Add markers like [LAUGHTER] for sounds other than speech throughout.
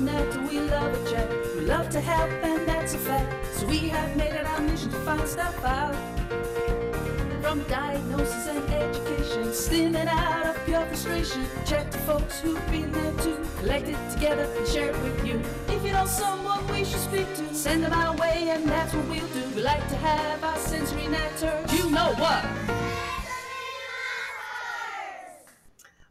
we love a chat. We love to help, and that's a fact. So we have made it our mission to find stuff out. From diagnosis and education, steaming out of pure frustration. Chat to folks who've been there too, collect it together and share it with you. If you know someone we should speak to, send them our way, and that's what we'll do. We like to have our sensory net heard. You know what?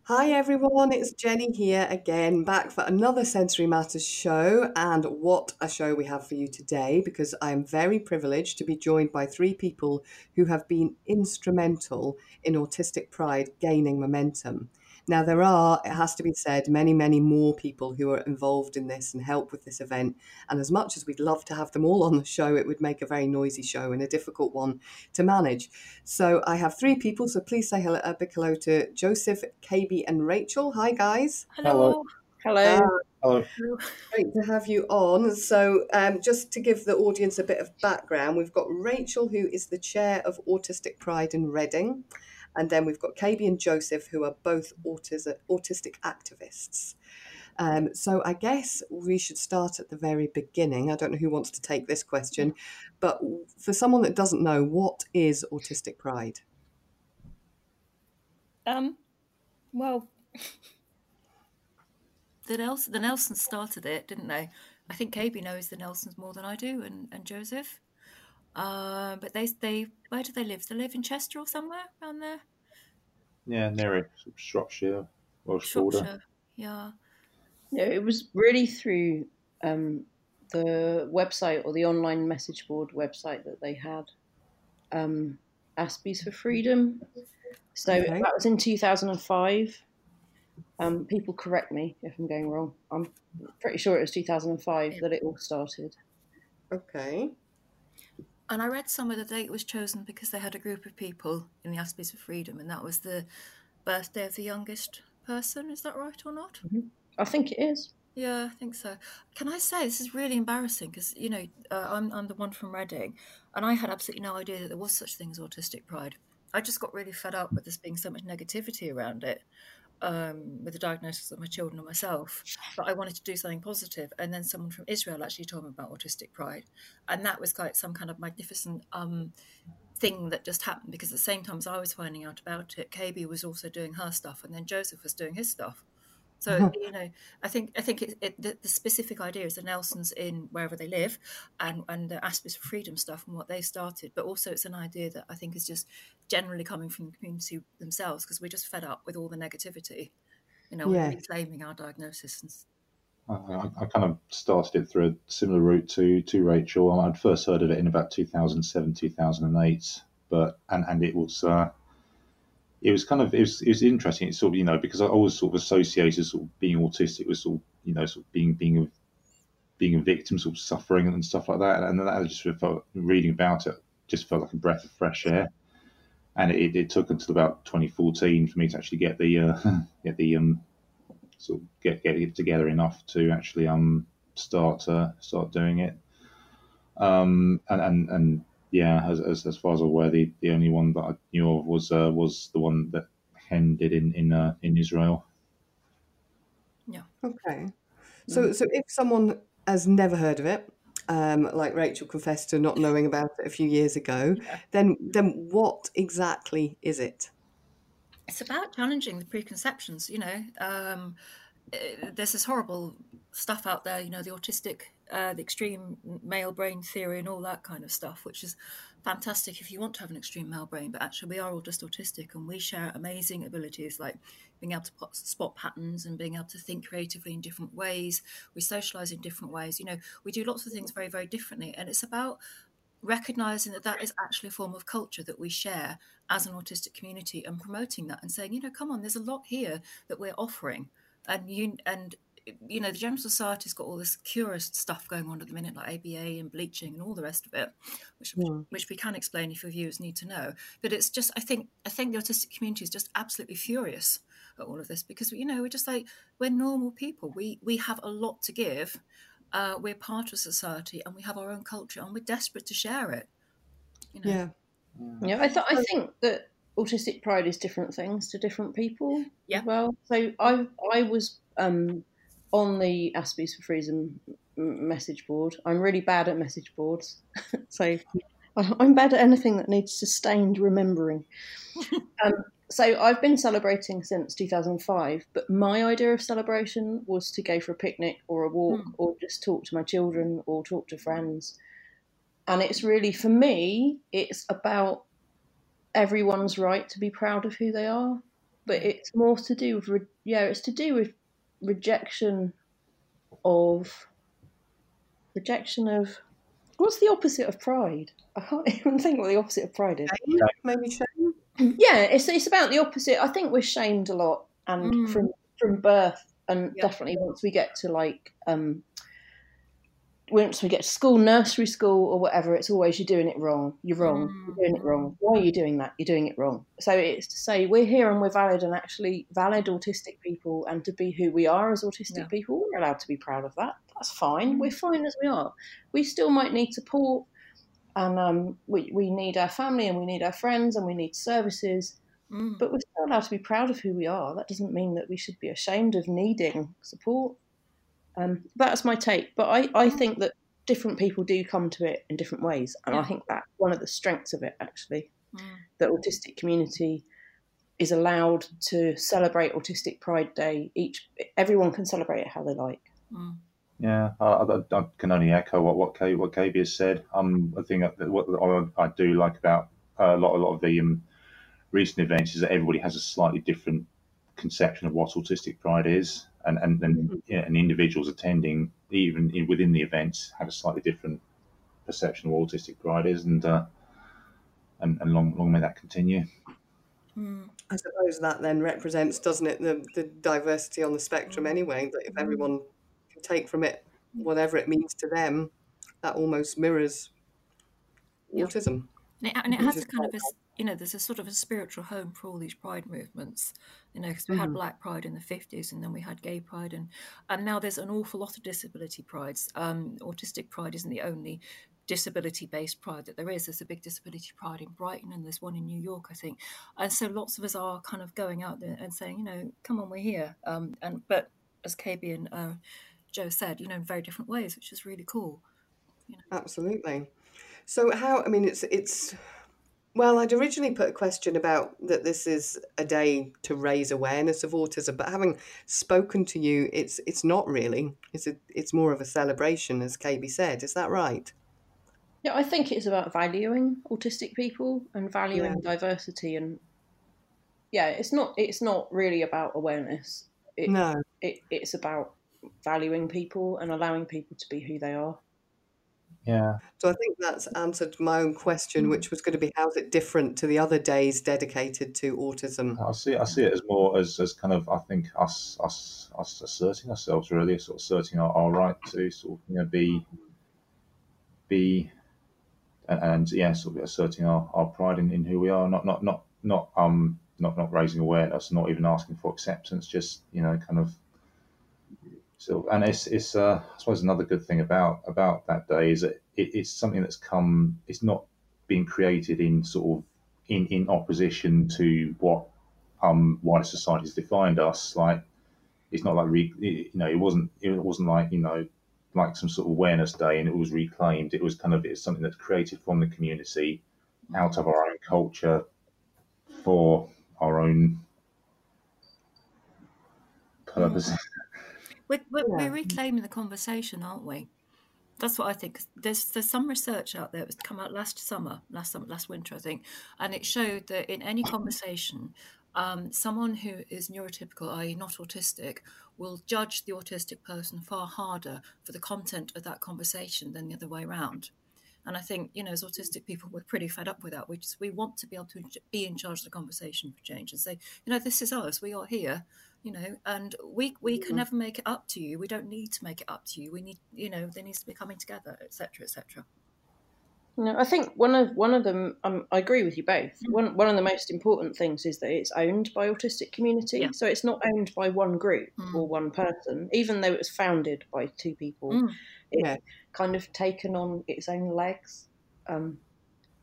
Hi everyone, it's Jenny here again, back for another Sensory Matters show. And what a show we have for you today because I am very privileged to be joined by three people who have been instrumental in Autistic Pride gaining momentum. Now, there are, it has to be said, many, many more people who are involved in this and help with this event. And as much as we'd love to have them all on the show, it would make a very noisy show and a difficult one to manage. So I have three people. So please say hello, a big hello to Joseph, KB, and Rachel. Hi, guys. Hello. Hello. Uh, Hello. Great to have you on. So, um, just to give the audience a bit of background, we've got Rachel, who is the chair of Autistic Pride in Reading, and then we've got KB and Joseph, who are both autis- autistic activists. Um, so, I guess we should start at the very beginning. I don't know who wants to take this question, but for someone that doesn't know, what is Autistic Pride? Um, well, [LAUGHS] the Nelson, the Nelsons started it, didn't they? I think KB knows the Nelsons more than I do, and, and Joseph. Uh, but they they where do they live? They live in Chester or somewhere around there. Yeah, near it, sort of Shropshire, Welsh border. Shropshire. Yeah. No, it was really through um, the website or the online message board website that they had, um, Aspies for Freedom. So Okay. that was in 2005. Um, people correct me if I'm going wrong. I'm pretty sure it was 2005 that it all started. Okay. And I read somewhere that date was chosen because they had a group of people in the Aspies for Freedom, and that was the birthday of the youngest person. Is that right or not? I think it is. Yeah, I think so. Can I say this is really embarrassing because you know uh, I'm I'm the one from Reading, and I had absolutely no idea that there was such thing as autistic pride. I just got really fed up with there being so much negativity around it, um, with the diagnosis of my children and myself. But I wanted to do something positive. and then someone from Israel actually told me about autistic pride, and that was like some kind of magnificent um, thing that just happened because at the same time as I was finding out about it, KB was also doing her stuff, and then Joseph was doing his stuff. So you know, I think I think it, it, the, the specific idea is the Nelsons in wherever they live, and and the Aspies for Freedom stuff and what they've started. But also, it's an idea that I think is just generally coming from the community themselves because we're just fed up with all the negativity, you know, Yeah. reclaiming our diagnosis. And, s- I, I, I kind of started it through a similar route to to Rachel. I'd first heard of it in about 2007, 2008, but and and it was uh, it was kind of it was it was interesting. It's sort of you know because I always sort of associated sort of being autistic with sort of you know sort of being being being a victim, sort of suffering and stuff like that. And then that just felt reading about it just felt like a breath of fresh air. And it, it took until about 2014 for me to actually get the uh, [LAUGHS] get the um sort of get get it together enough to actually um start uh, start doing it. Um and and, and yeah, as, as as far as I'm aware, the, the only one that I knew of was uh, was the one that Hen did in in uh, in Israel. Yeah. Okay. So, so if someone has never heard of it, um, like Rachel confessed to not knowing about it a few years ago, then then what exactly is it? it's about challenging the preconceptions. You know, um, uh, there's this horrible stuff out there. You know, the autistic, uh, the extreme male brain theory, and all that kind of stuff, which is fantastic if you want to have an extreme male brain. But actually, we are all just autistic, and we share amazing abilities like being able to spot patterns and being able to think creatively in different ways. We socialize in different ways. You know, we do lots of things very, very differently, and it's about recognizing that that is actually a form of culture that we share as an autistic community and promoting that and saying you know come on there's a lot here that we're offering and you and you know the general society's got all this curious stuff going on at the minute like aba and bleaching and all the rest of it which Mm. which we can explain if your viewers need to know but it's just i think i think the autistic community is just absolutely furious at all of this because you know we're just like we're normal people we we have a lot to give uh, we're part of society and we have our own culture and we're desperate to share it you know Yeah. Yeah, I th- I think that autistic pride is different things to different people Yeah. as well. So I I was um, on the Aspies for Freedom message board. I'm really bad at message boards, [LAUGHS] so I'm bad at anything that needs sustained remembering. [LAUGHS] um, so I've been celebrating since 2005, but my idea of celebration was to go for a picnic or a walk mm. or just talk to my children or talk to friends. And it's really, for me, it's about everyone's right to be proud of who they are, but it's more to do with, yeah, it's to do with rejection of, rejection of, what's the opposite of pride? I can't [LAUGHS] even think what the opposite of pride is. Maybe shame yeah, it's it's about the opposite. I think we're shamed a lot, and mm. from from birth, and yep. definitely once we get to like um, once we get to school, nursery school, or whatever, it's always you're doing it wrong. You're wrong. Mm. You're doing it wrong. Why are you doing that? You're doing it wrong. So it's to say we're here and we're valid and actually valid autistic people, and to be who we are as autistic yeah. people, we're allowed to be proud of that. That's fine. Mm. We're fine as we are. We still might need support and um, we, we need our family and we need our friends and we need services mm. but we're still allowed to be proud of who we are that doesn't mean that we should be ashamed of needing support um, that's my take but I, I think that different people do come to it in different ways and yeah. i think that's one of the strengths of it actually mm. the autistic community is allowed to celebrate autistic pride day each everyone can celebrate it how they like mm. Yeah, I, I, I, can only echo what what Kay, what KB has said. Um, I think that what I, do like about uh, a lot a lot of the um, recent events is that everybody has a slightly different conception of what autistic pride is, and and then mm-hmm. yeah, and individuals attending even in, within the events have a slightly different perception of what autistic pride is, and uh, and, and long long may that continue. Mm. I suppose that then represents, doesn't it, the, the diversity on the spectrum anyway? That if mm. everyone take from it whatever it means to them, that almost mirrors yeah. autism. And it, and it has kind of a, you know, there's a sort of a spiritual home for all these pride movements, you know, because we mm. had Black Pride in the 50s and then we had Gay Pride, and, and now there's an awful lot of disability prides. Um, autistic pride isn't the only disability based pride that there is. There's a big disability pride in Brighton and there's one in New York, I think. And so lots of us are kind of going out there and saying, you know, come on, we're here. Um, and But as KB and uh, Joe said, you know, in very different ways, which is really cool. You know. Absolutely. So how? I mean, it's it's. Well, I'd originally put a question about that this is a day to raise awareness of autism, but having spoken to you, it's it's not really. It's a, it's more of a celebration, as KB said. Is that right? Yeah, I think it's about valuing autistic people and valuing yeah. diversity, and yeah, it's not it's not really about awareness. It, no, it, it's about valuing people and allowing people to be who they are. Yeah. So I think that's answered my own question, which was going to be how's it different to the other days dedicated to autism? I see. I see it as more as, as kind of I think us us us asserting ourselves really, sort of asserting our, our right to sort of you know be be and, and yeah, sort of asserting our, our pride in, in who we are, not not not not um not not raising awareness, not even asking for acceptance, just you know kind of so, and it's it's uh, I suppose another good thing about about that day is that it, it's something that's come. It's not being created in sort of in in opposition to what um wider society has defined us. Like it's not like re, you know it wasn't it wasn't like you know like some sort of awareness day and it was reclaimed. It was kind of it's something that's created from the community, out of our own culture, for our own purposes. We're, we're, yeah. we're, reclaiming the conversation, aren't we? That's what I think. There's there's some research out there. It was come out last summer, last summer, last winter, I think, and it showed that in any conversation, um, someone who is neurotypical, i.e., not autistic, will judge the autistic person far harder for the content of that conversation than the other way around. And I think, you know, as autistic people, we're pretty fed up with that. We just we want to be able to be in charge of the conversation for change and say, you know, this is us. We are here you know and we we can mm-hmm. never make it up to you we don't need to make it up to you we need you know there needs to be coming together etc etc no, I think one of one of them. Um, I agree with you both. Mm. One one of the most important things is that it's owned by autistic community. Yeah. So it's not owned by one group mm. or one person, even though it was founded by two people. Mm. It's yeah. kind of taken on its own legs. Um,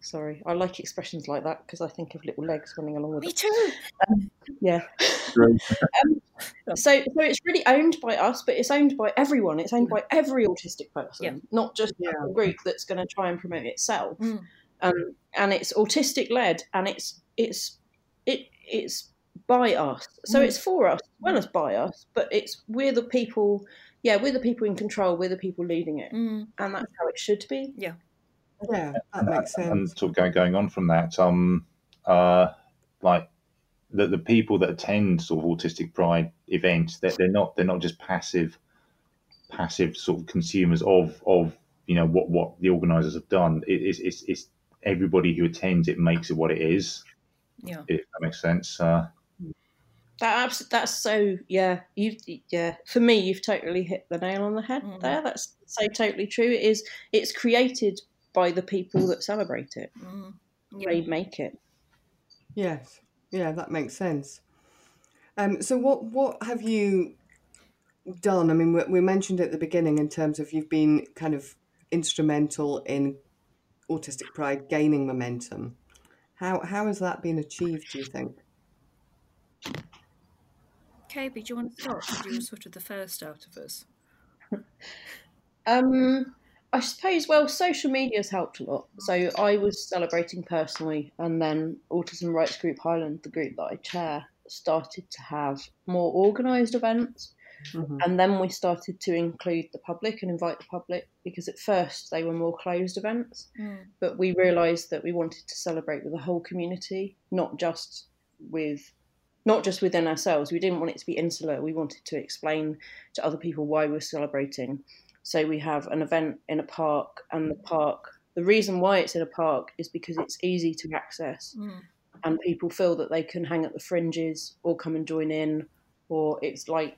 Sorry, I like expressions like that because I think of little legs running along with Me it. too. Yeah. [LAUGHS] um, so, so it's really owned by us, but it's owned by everyone. It's owned by every autistic person, Yeah. not just Yeah. a group that's going to try and promote itself. Mm. Um, and it's autistic led, and it's it's it it's by us. So Mm. it's for us as well as by us, but it's we're the people. Yeah, we're the people in control. We're the people leading it, Mm. and that's how it should be. Yeah, that makes sense. and sense. sort of going, going on from that, um, uh, like the, the people that attend sort of autistic pride events, they're, they're not they're not just passive, passive sort of consumers of of you know what what the organisers have done. It, it's, it's it's everybody who attends it makes it what it is. Yeah. If that makes sense. Uh, That abs- that's so yeah you yeah for me you've totally hit the nail on the head Mhm. there. That's so totally true. It is it's created by the people that celebrate it. Mm. They make it. Yes, yeah, that makes sense. Um, so what what have you done? I mean, we, we mentioned at the beginning in terms of you've been kind of instrumental in Autistic Pride gaining momentum. How how has that been achieved? Do you think? KB, do you want to start? 'Cause You were sort of the first out of us. [LAUGHS] Um, I suppose well, social media's helped a lot. So I was celebrating personally, and then Autism Rights Group Highland, the group that I chair, started to have more organised events. Mhm. And then we started to include the public and invite the public because at first they were more closed events. Mm. But we realised that we wanted to celebrate with the whole community, not just with not just within ourselves. We didn't want it to be insular. We wanted to explain to other people why we're celebrating. So we have an event in a park, and the park. The reason why it's in a park is because it's easy to access, Mm. and people feel that they can hang at the fringes or come and join in, or it's like.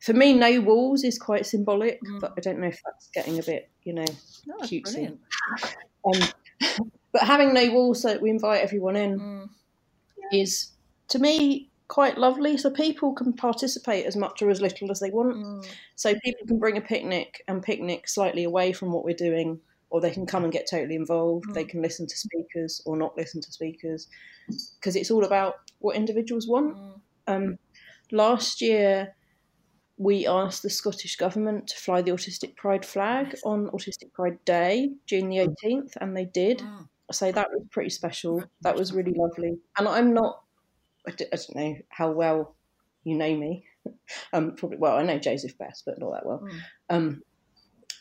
For me, no walls is quite symbolic, Mm. but I don't know if that's getting a bit, you know, No, Cutesy. [LAUGHS] um, [LAUGHS] but having no walls so that we invite everyone in Mm. is, to me, quite lovely. So people can participate as much or as little as they want. Mm. So people can bring a picnic and picnic slightly away from what we're doing, or they can come and get totally involved. They can listen to speakers or not listen to speakers, because it's all about what individuals want. Mm. Um, last year, we asked the Scottish Government to fly the Autistic Pride flag on Autistic Pride Day, June the 18th, and they did. Mm. So that was pretty special. That was really lovely. And I'm not, I d- I don't know how well you know me. [LAUGHS] Um, probably, well, I know Joseph best, but not that well. Mm. Um,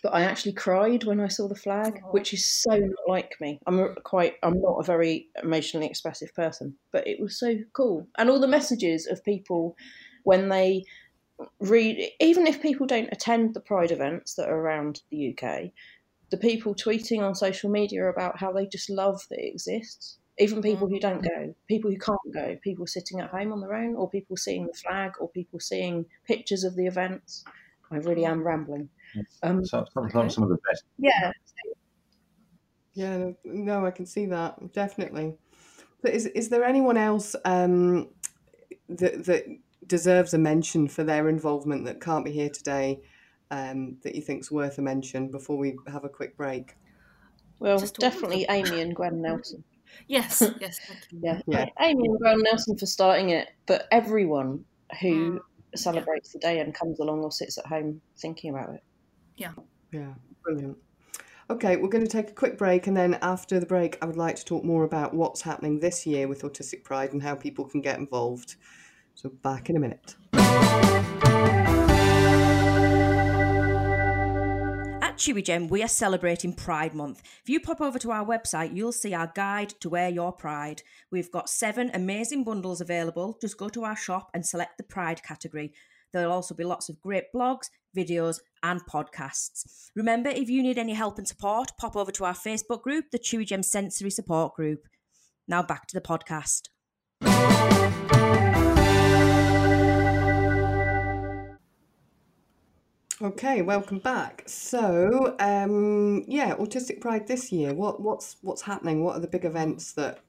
but I actually cried when I saw the flag, Aw. which is so not like me. I'm a- quite, I'm not a very emotionally expressive person, but it was so cool. And all the messages of people when they read, even if people don't attend the Pride events that are around the UK, the people tweeting on social media about how they just love that it exists. Even people who don't go, people who can't go, people sitting at home on their own, or people seeing the flag, or people seeing pictures of the events. I really am rambling. Um, so, some, Okay. some of the best yeah, Yeah, no, no, I can see that definitely. But is is there anyone else um, that that deserves a mention for their involvement that can't be here today um, that you think's worth a mention before we have a quick break? well, Just all of definitely Amy and Gwen Nelson. Yes, [LAUGHS] yes, thank you. Yeah, Yeah. Amy and Gwen Nelson for starting it, but everyone who Mm. celebrates the day and comes along or sits at home thinking about it. Yeah. Yeah, brilliant. Okay, we're going to take a quick break, and then after the break, I would like to talk more about what's happening this year with Autistic Pride and how people can get involved. So, back in a minute. Chewigem, we are celebrating Pride Month. If you pop over to our website, you'll see our guide to wear your pride. We've got seven amazing bundles available. Just go to our shop and select the Pride category. There'll also be lots of great blogs, videos, and podcasts. Remember, if you need any help and support, pop over to our Facebook group, the Chewigem Sensory Support Group. Now back to the podcast. Okay, welcome back. So, um, yeah, Autistic Pride this year. What what's what's happening? What are the big events that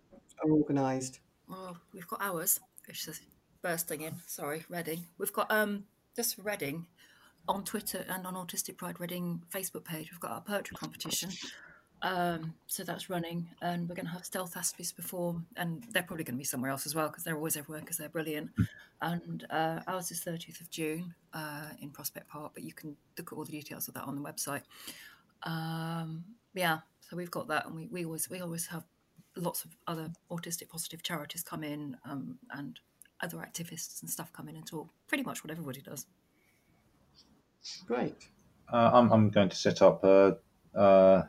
are organised? Oh, we've got ours. It's just bursting in. Sorry, Reading. We've got um just Reading on Twitter and on Autistic Pride Reading Facebook page. We've got our poetry competition Um, so that's running, and we're going to have Stealth Aspies perform, and they're probably going to be somewhere else as well because they're always everywhere because they're brilliant. And uh, ours is 30th of June uh, in Prospect Park, but you can look at all the details of that on the website. Um, yeah, so we've got that, and we, we always we always have lots of other autistic positive charities come in um, and other activists and stuff come in and talk. Pretty much what everybody does. Great. Uh, I'm, I'm going to set up uh, uh,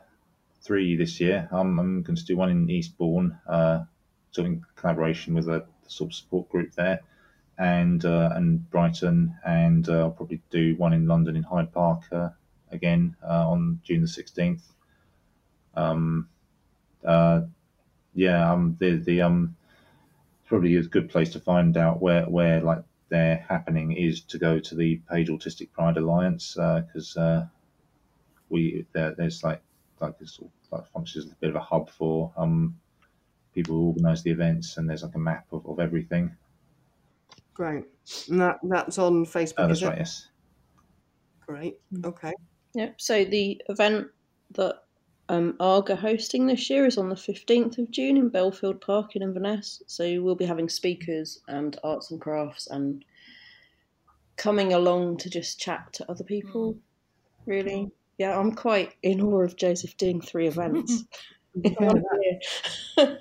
three this year. I'm, I'm going to do one in Eastbourne, uh, of in collaboration with a sort of support group there, and uh, and Brighton, and uh, I'll probably do one in London in Hyde Park uh, again uh, on June the sixteenth. Um, yeah, um, the the um, probably a good place to find out where where like they're happening is to go to the Page Autistic Pride Alliance because we there, there's like like this sort of, like functions as a bit of a hub for um people who organise the events and there's like a map of, of everything. Great. And that, that's on Facebook, is that's it? right. Yes. Great. Okay. Yep. So the event that um, ARG are hosting this year is on the 15th of June in Bellfield Park in Inverness. So we'll be having speakers and arts and crafts and coming along to just chat to other people. Really. Yeah, I'm quite in awe of Joseph doing three events. [LAUGHS] [LAUGHS] in Yeah.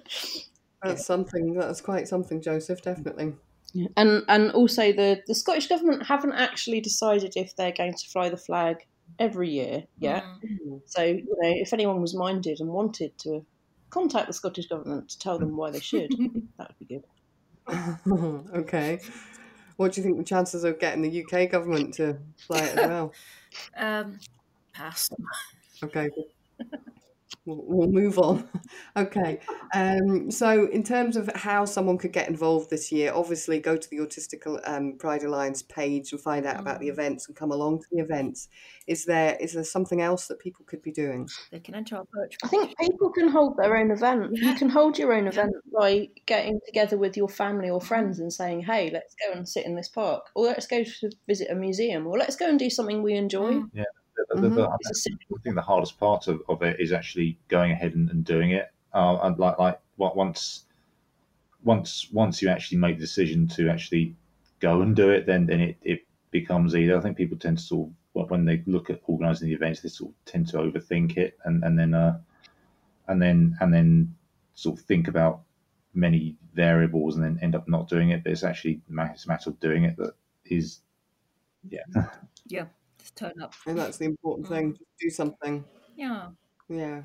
That's something. That's quite something, Joseph. Definitely. Yeah. And and also the the Scottish government haven't actually decided if they're going to fly the flag every year yet. Mm. So you know, if anyone was minded and wanted to contact the Scottish government to tell them why they should, [LAUGHS] that would be good. okay. What do you think the chances of getting the UK government to fly it as well? Um, pass. Okay. We'll, we'll move on. [LAUGHS] Okay. Um, so, in terms of how someone could get involved this year, obviously go to the Autistic um, Pride Alliance page and find out about the Mm. events and come along to the events. Is there is there something else that people could be doing? They can enter our poetry. I think people can hold their own event. Yeah. You can hold your own event by getting together with your family or friends and saying, "Hey, let's go and sit in this park, or let's go to visit a museum, or let's go and do something we enjoy." Mm. The- the- the- It's a I think the hardest part of, of it is actually going ahead and, and doing it. Uh, and like like what once once once you actually make the decision to actually go and do it, then then it, it becomes easier. I think people tend to sort of when they look at organising the events, they sort of tend to overthink it and and then uh, and then and then sort of think about many variables and then end up not doing it. But it's actually a matter- it's a matter of doing it that is yeah. Yeah, just turn up. And that's the important thing. Just do something. Yeah. Yeah.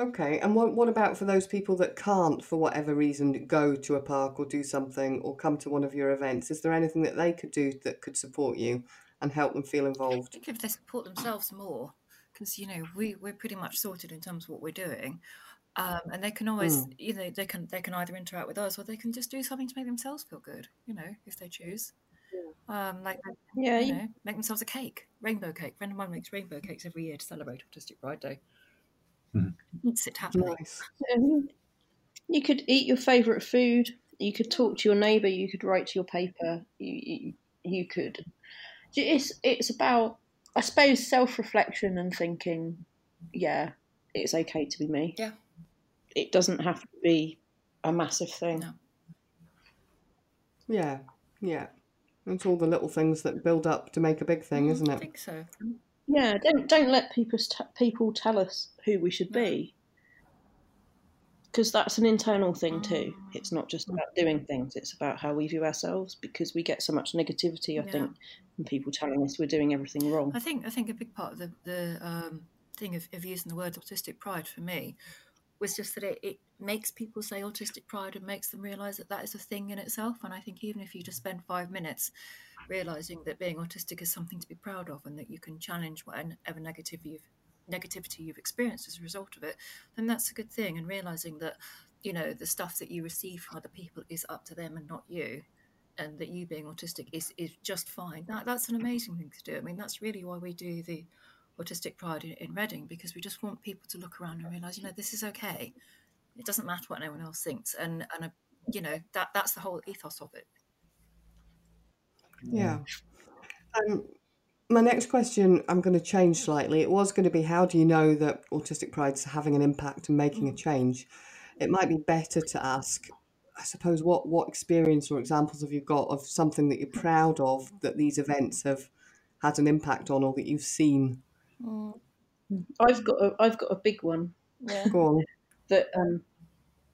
Okay. And what what about for those people that can't, for whatever reason, go to a park or do something or come to one of your events? Is there anything that they could do that could support you and help them feel involved? I think if they support themselves more, because you know we we're pretty much sorted in terms of what we're doing, um, and they can always you know they can they can either interact with us or they can just do something to make themselves feel good. You know, if they choose. Um, like Yeah, you you- know, make themselves a cake, rainbow cake. A friend of mine makes rainbow cakes every year to celebrate Autistic Pride Day. Mhm. Eats it happily. Nice. Um, you could eat your favourite food. You could talk to your neighbour. You could write to your paper. You, you, you could. It's it's about I suppose self reflection and thinking. Yeah, it's okay to be me. Yeah. It doesn't have to be a massive thing. No. Yeah. Yeah. It's all the little things that build up to make a big thing, Mm, isn't it? I think so. Yeah, don't don't let people t- people tell us who we should be. Because that's an internal thing too. It's not just about doing things; it's about how we view ourselves. Because we get so much negativity, I Yeah. think, from people telling us we're doing everything wrong. I think I think a big part of the the um, thing of, of using the word autistic pride for me was just that it, it makes people say autistic pride and makes them realise that that is a thing in itself. And I think even if you just spend five minutes realising that being autistic is something to be proud of and that you can challenge whatever negativity you've, negativity you've experienced as a result of it, then that's a good thing. And realising that you know the stuff that you receive from other people is up to them and not you and that you being autistic is, is just fine. That, that's an amazing thing to do. I mean, that's really why we do the Autistic Pride in, in Reading because we just want people to look around and realise, you know, this is okay. It doesn't matter what anyone else thinks, and and uh, you know that that's the whole ethos of it. Yeah. Um, my next question I'm going to change slightly. It was going to be how do you know that Autistic Pride's having an impact and making a change? It might be better to ask, I suppose, what, what experience or examples have you got of something that you're proud of that these events have had an impact on or that you've seen? Mm, I've got a, I've got a big one yeah. Go on. that um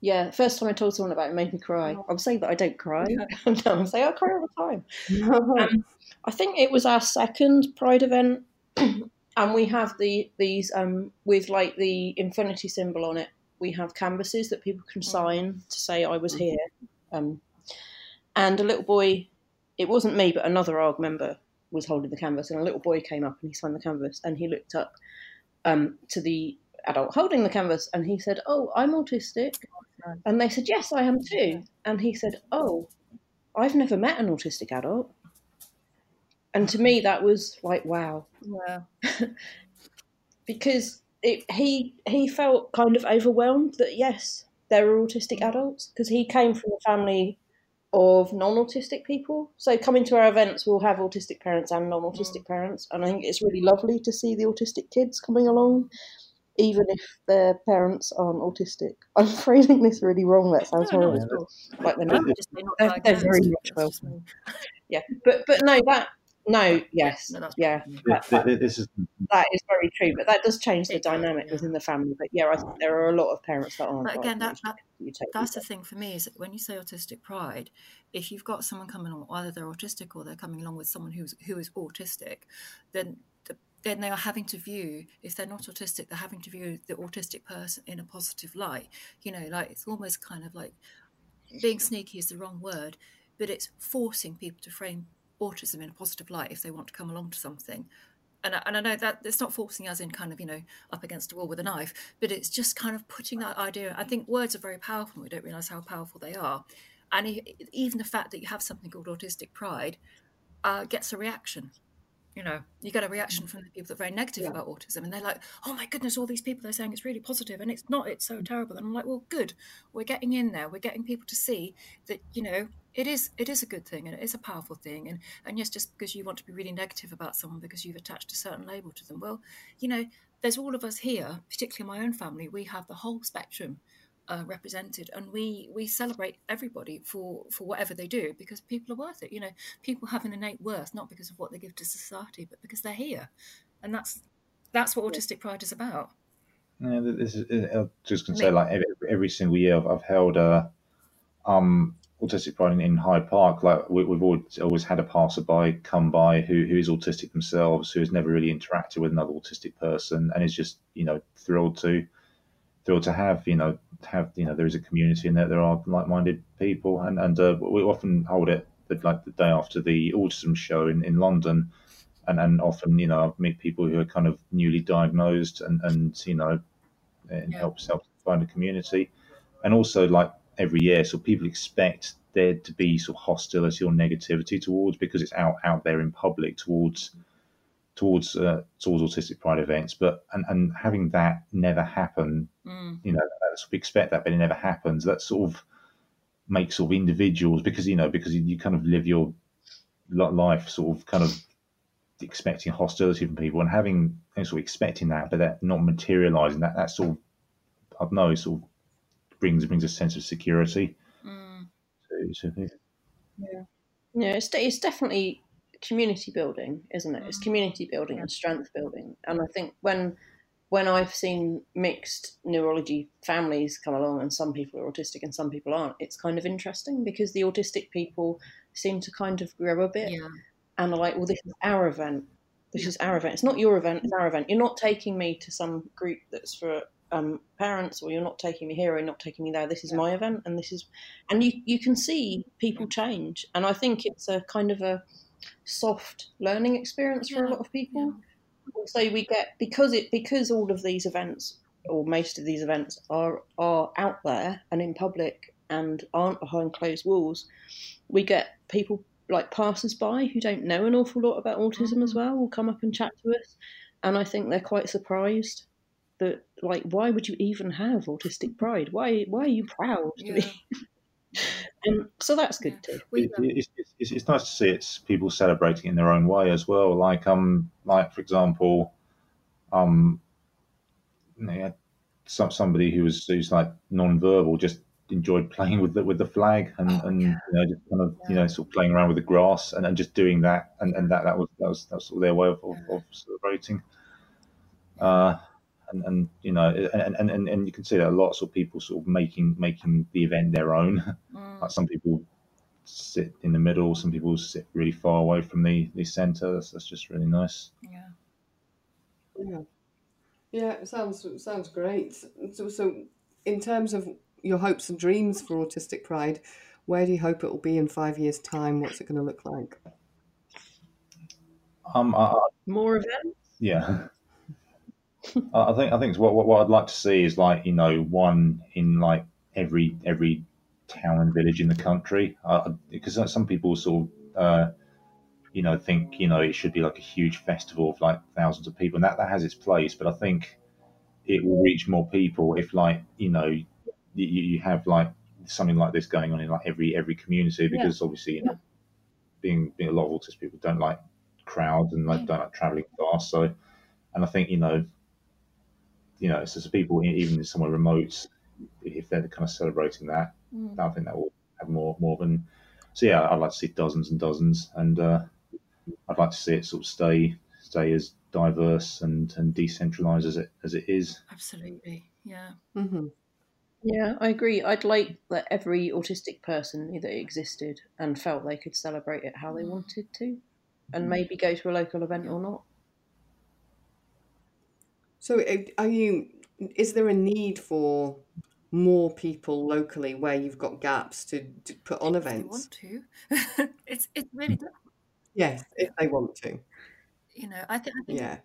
yeah first time I told someone about it made me cry. I'm saying that I don't cry. [LAUGHS] no, I'm saying I cry all the time. [LAUGHS] Um, I think it was our second Pride event, [CLEARS THROAT] and we have the these um with like the infinity symbol on it. We have canvases that people can sign to say I was here. Um, and a little boy, it wasn't me, but another ARG member was holding the canvas, and a little boy came up and he signed the canvas, and he looked up um, to the adult holding the canvas, and he said, "Oh, I'm autistic," and they said, "Yes, I am too," and he said, "Oh, I've never met an autistic adult." And to me, that was like, wow, Yeah. [LAUGHS] because it, he he felt kind of overwhelmed that yes, there are autistic adults because he came from a family of non-autistic people. So coming to our events, we'll have autistic parents and non-autistic parents, and I think it's really lovely to see the autistic kids coming along, even if their parents aren't autistic. [LAUGHS] I'm phrasing this really wrong. That sounds No, no, horrible. it's cool. Like they're not. would just say not They're- they're very much That's just welcome. me. Yeah, but but no, that no, yes, No, that's yeah, that, that, This is that is very true. But that does change the It does, dynamic yeah. within the family. But yeah, I think there are a lot of parents that aren't. But again, that, that You take that's the thing for me is that when you say autistic pride, if you've got someone coming along, either they're autistic or they're coming along with someone who's who is autistic, then then they are having to view if they're not autistic, they're having to view the autistic person in a positive light. You know, like it's almost kind of like being sneaky is the wrong word, but it's forcing people to frame autism in a positive light if they want to come along to something. And I, and I know that it's not forcing us in kind of, you know, up against a wall with a knife, but it's just kind of putting that idea. I think words are very powerful and we don't realize how powerful they are. And even the fact that you have something called autistic pride uh, gets a reaction. You know, you get a reaction from the people that are very negative Yeah. about autism, and they're like, "Oh my goodness, all these people are saying it's really positive, and it's not. It's so terrible." And I'm like, "Well, good. We're getting in there. We're getting people to see that you know it is it is a good thing and it is a powerful thing. And and yes, just because you want to be really negative about someone because you've attached a certain label to them, well, you know, there's all of us here, particularly my own family. We have the whole spectrum uh, represented, and we we celebrate everybody for for whatever they do because people are worth it. You know, people have an innate worth not because of what they give to society, but because they're here, and that's that's what autistic pride is about. Yeah, this is. I was just gonna say, like every, every single year, I've, I've held a um autistic pride in, in Hyde Park. Like we, we've always, always had a passerby come by who who is autistic themselves, who has never really interacted with another autistic person, and is just you know thrilled to thrilled to have you know have you know there is a community and that there are like-minded people, and and uh, we often hold it the, like the day after the autism show in in London and, and often you know I meet people who are kind of newly diagnosed and, and you know and helps help find a community and also like every year so people expect there to be sort of hostility or negativity towards because it's out out there in public towards towards uh, towards autistic pride events but and, and having that never happen Mm. you know that's, we expect that but it never happens that sort of makes sort of individuals because you know because you, kind of live your life sort of kind of expecting hostility from people and having and sort of expecting that but that not materializing that that sort of I don't know sort of brings brings a sense of security Mm. to, to Yeah, it's, de- it's definitely community building, isn't it? It's Mm. community building and strength building. And I think when when I've seen mixed neurology families come along and some people are autistic and some people aren't, it's kind of interesting because the autistic people seem to kind of grow a bit Yeah. and are like, well, this is our event. This is our event. It's not your event, it's our event. You're not taking me to some group that's for um, parents or you're not taking me here or you're not taking me there. This is my event and this is and you, you can see people change. And I think it's a kind of a soft learning experience for a lot of people. So we get because it because all of these events or most of these events are are out there and in public and aren't behind closed walls, we get people like passers by who don't know an awful lot about autism as well will come up and chat to us. And I think they're quite surprised that like why would you even have autistic pride? Why why are you proud to be [LAUGHS] And so that's good too. We, It- um, it's, it's, it's, it's nice to see it's people celebrating in their own way as well. Like um, like for example, um, yeah, some somebody who was who's like non-verbal just enjoyed [LAUGHS] playing with the with the flag and, Oh, and yeah. you know just kind of you know sort of playing around with the grass and, and just doing that and, and that that was that was that was sort of their way of, of, of celebrating. Uh, and, and you know and, and, and, and you can see that lots of people sort of making making the event their own. [LAUGHS] mm, Like some people sit in the middle, some people sit really far away from the, the centre. That's, that's just really nice. yeah. Yeah, yeah, it sounds it sounds great. So, so in terms of your hopes and dreams for Autistic Pride, where do you hope it will be in five years' time? What's it going to look like? Um, I, I- More events. yeah. [LAUGHS] I I think I think what, what what I'd like to see is like you know one in like every every town and village in the country. Uh, because some people sort of uh, you know think you know it should be like a huge festival of like thousands of people and that that has its place but I think it will reach more people if like you know you, you have like something like this going on in like every every community because obviously you know, being being a lot of autistic people don't like crowds and like don't like traveling fast so and I think you know you know so, so people even in somewhere remote if they're kind of celebrating that Mm. I think that will have more more than so yeah I'd like to see dozens and dozens and uh, I'd like to see it sort of stay stay as diverse and and decentralized as it as it is Absolutely. Yeah. Mm-hmm. Yeah, I agree. I'd like that every autistic person knew that it existed and felt they could celebrate it how they wanted to, and maybe go to a local event or not. So, uh, are you? Is there a need for more people locally where you've got gaps to, to put on If they events? want to. [LAUGHS] it's it's really difficult. Yes, if they want to. You know, I think I think Yeah.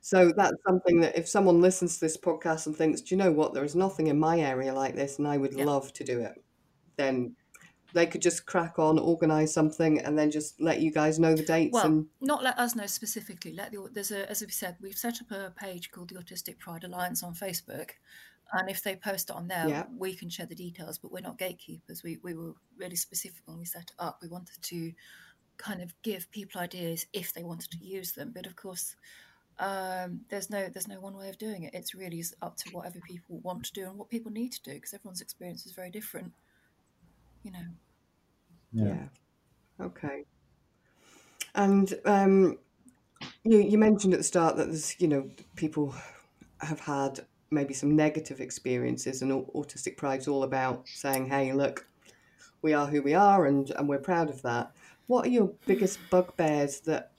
So that's something that if someone listens to this podcast and thinks, do you know what, there is nothing in my area like this and I would Yeah. love to do it, then they could just crack on, organise something and then just let you guys know the dates Well, and not let us know specifically. Let the there's a as we said, we've set up a page called the Autistic Pride Alliance on Facebook, and if they post it on there, Yeah. we can share the details. But we're not gatekeepers. We we were really specific when we set it up. We wanted to kind of give people ideas if they wanted to use them. But of course, um, there's no there's no one way of doing it. It's really up to whatever people want to do and what people need to do because everyone's experience is very different. You know. Yeah. Okay. And um, you you mentioned at the start that there's you know people have had maybe some negative experiences, and au- autistic pride's all about saying, "Hey, look, we are who we are, and and we're proud of that." What are your biggest bugbears that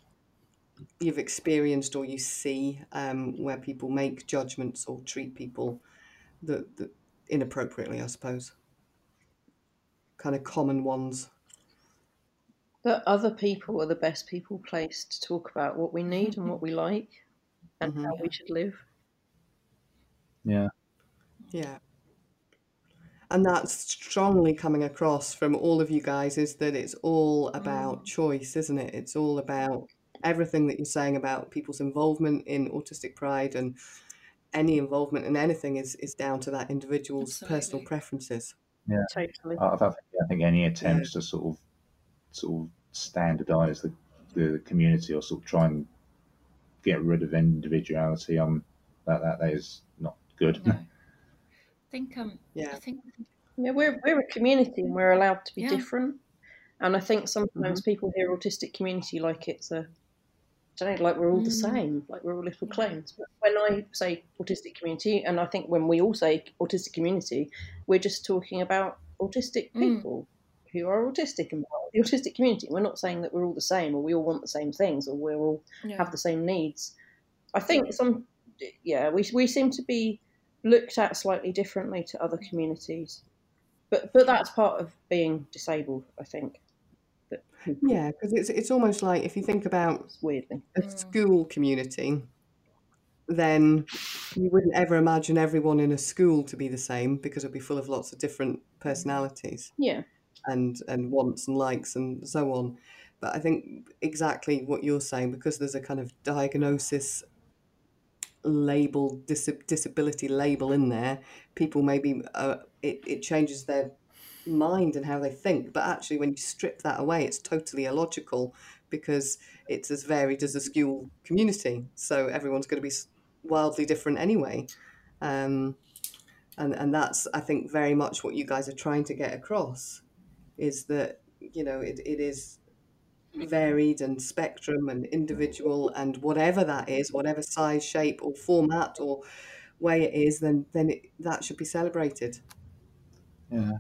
you've experienced or you see um, where people make judgments or treat people that, that inappropriately? I suppose kind of common ones. That other people are the best people placed to talk about what we need and what we like and Mhm. how we should live. yeah Yeah. And that's strongly coming across from all of you guys is that it's all about choice, isn't it? It's all about everything that you're saying about people's involvement in autistic pride and any involvement in anything is, is down to that individual's personal preferences. Yeah, Totally. I, I, think, I think any attempts to sort of sort of standardize the, the community or sort of try and get rid of individuality um that that, that is not good No. [LAUGHS] I think um I Yeah. think Yeah, we're we're a community and we're allowed to be Yeah. different. And I think sometimes people hear autistic community like it's a I don't know, like we're all the Mm. same, like we're all little clones. But when I say autistic community, and I think when we all say autistic community, we're just talking about autistic Mm. People who are autistic and part of the autistic community. We're not saying that we're all the same or we all want the same things or we all yeah. have the same needs. I think some, yeah, we we seem to be looked at slightly differently to other communities, but but that's part of being disabled. I think. That Yeah, because it's it's almost like if you think about weirdly. a Mm. school community, then you wouldn't ever imagine everyone in a school to be the same because it'd be full of lots of different personalities. Yeah, and and wants and likes and so on. But I think exactly what you're saying because there's a kind of diagnosis label dis- disability label in there. People maybe uh, it it changes their mind and how they think. But actually, when you strip that away, it's totally illogical because it's as varied as a school community. So everyone's going to be wildly different anyway. Um, and, and that's, I think, very much what you guys are trying to get across is that, you know, it, it is varied and spectrum and individual and whatever that is, whatever size, shape, or format or way it is, then then it, that should be celebrated. Yeah.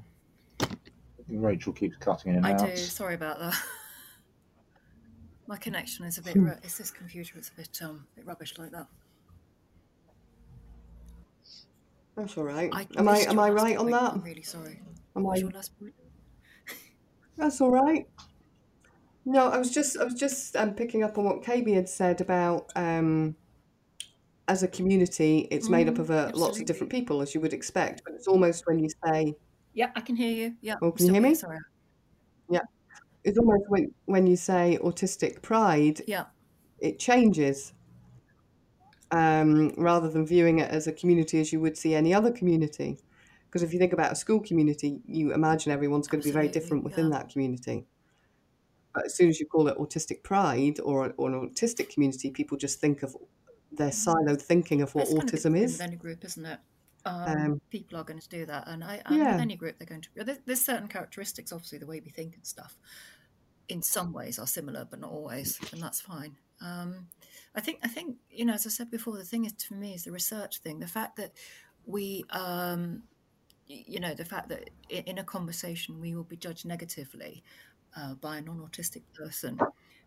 Rachel keeps cutting in and I out. do. Sorry about that. [LAUGHS] My connection is a bit. Hmm. ru- It's this computer. It's a bit um, bit rubbish like that. That's all right. I am I am I right on that? I'm really sorry. Am What was I? your last point? That's all right. No, I was just I was just um, picking up on what KB had said about um, as a community, it's made up Mm, of uh, lots of different people, as you would expect. But it's almost when you say, Yeah, I can hear you. Yeah, "Oh, can you hear me?" Sorry. Yeah, it's almost when when you say autistic pride, Yeah, it changes. um, rather than viewing it as a community as you would see any other community. Because if you think about a school community, you imagine everyone's going to be very different within Yeah. that community. But as soon as you call it autistic pride or, or an autistic community, people just think of their siloed thinking of what It's going to be the autism is. any group, isn't it? Um, Um, people are going to do that, and I and yeah, with any group they're going to. There's, there's certain characteristics, obviously, the way we think and stuff. In some ways, are similar, but not always, and that's fine. Um, I think I think you know, as I said before, the thing is for me is the research thing. The fact that we, um, you know, the fact that in a conversation we will be judged negatively uh, by a non-autistic person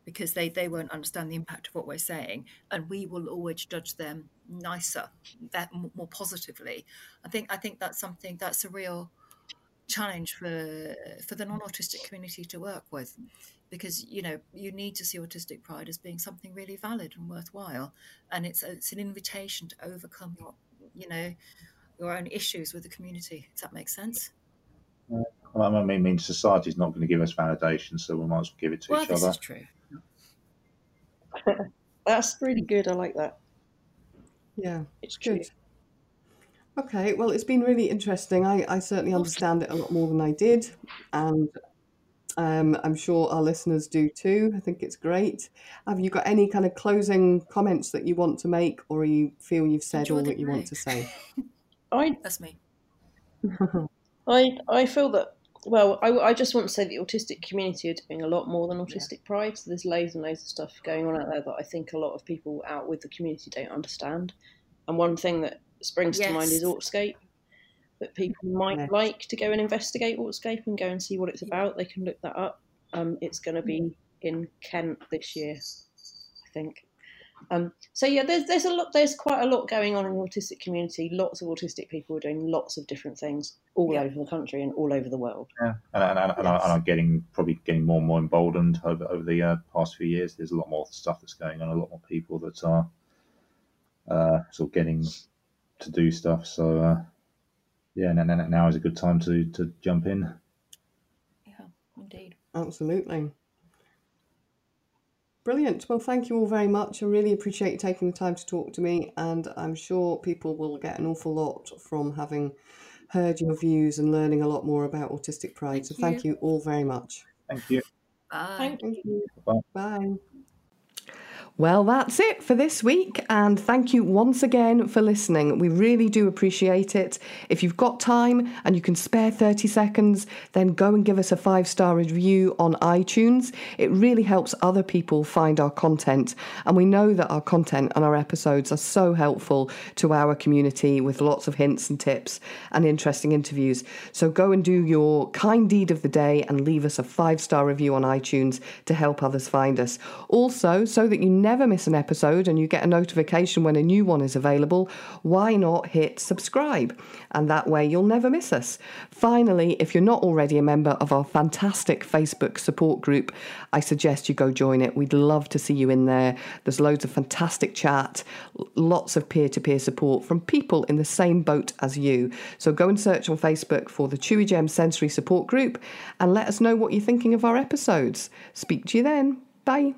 because they, they won't understand the impact of what we're saying and we will always judge them nicer that more positively. I think i think that's something that's a real challenge for for the non-autistic community to work with because you know you need to see autistic pride as being something really valid and worthwhile and it's it's an invitation to overcome your you know your own issues with the community does that make sense Well, I mean, I mean, society's not going to give us validation, so we might as well give it to well each this other. is true [LAUGHS] That's really good. I like that. yeah, It's true. good. Okay, well, it's been really interesting. I, I certainly understand it a lot more than I did, and um, I'm sure our listeners do too. I think it's great. Have you got any kind of closing comments that you want to make, or you feel you've said enjoy all that you want to say? [LAUGHS] I that's me [LAUGHS] I I feel that. Well, I, I just want to say the autistic community are doing a lot more than yeah autistic pride. So there's loads and loads of stuff going on out there that I think a lot of people out with the community don't understand. And one thing that springs to mind is yes Autscape. That people might Yes. like to go and investigate Autscape and go and see what it's about. They can look that up. Um, it's going to be in Kent this year, I think. Um, so yeah, there's there's a lot there's quite a lot going on in the autistic community. Lots of autistic people are doing lots of different things all yeah over the country and all over the world. Yeah, and, and, and, and, I, and Yes. I'm getting probably getting more and more emboldened over over the uh, past few years. There's a lot more stuff that's going on, a lot more people that are uh, sort of getting to do stuff. So uh, yeah, now, now now is a good time to to jump in. yeah indeed Absolutely. Brilliant. Well, thank you all very much. I really appreciate you taking the time to talk to me, and I'm sure people will get an awful lot from having heard your views and learning a lot more about Autistic Pride. So thank thank you you all very much. Thank you. bye Thank Thank you. you. Bye. Bye. Well, that's it for this week, and thank you once again for listening. We really do appreciate it. If you've got time and you can spare 30 seconds, then go and give us a five star review on iTunes. It really helps other people find our content, and we know that our content and our episodes are so helpful to our community with lots of hints and tips and interesting interviews. So go and do your kind deed of the day and leave us a five star review on iTunes to help others find us. Also, so that you never miss an episode and you get a notification when a new one is available, why not hit subscribe? And that way you'll never miss us. Finally, if you're not already a member of our fantastic Facebook support group, I suggest you go join it. We'd love to see you in there. There's loads of fantastic chat, lots of peer to peer support from people in the same boat as you. So go and search on Facebook for the Chewigem Sensory Support Group and let us know what you're thinking of our episodes. Speak to you then. Bye.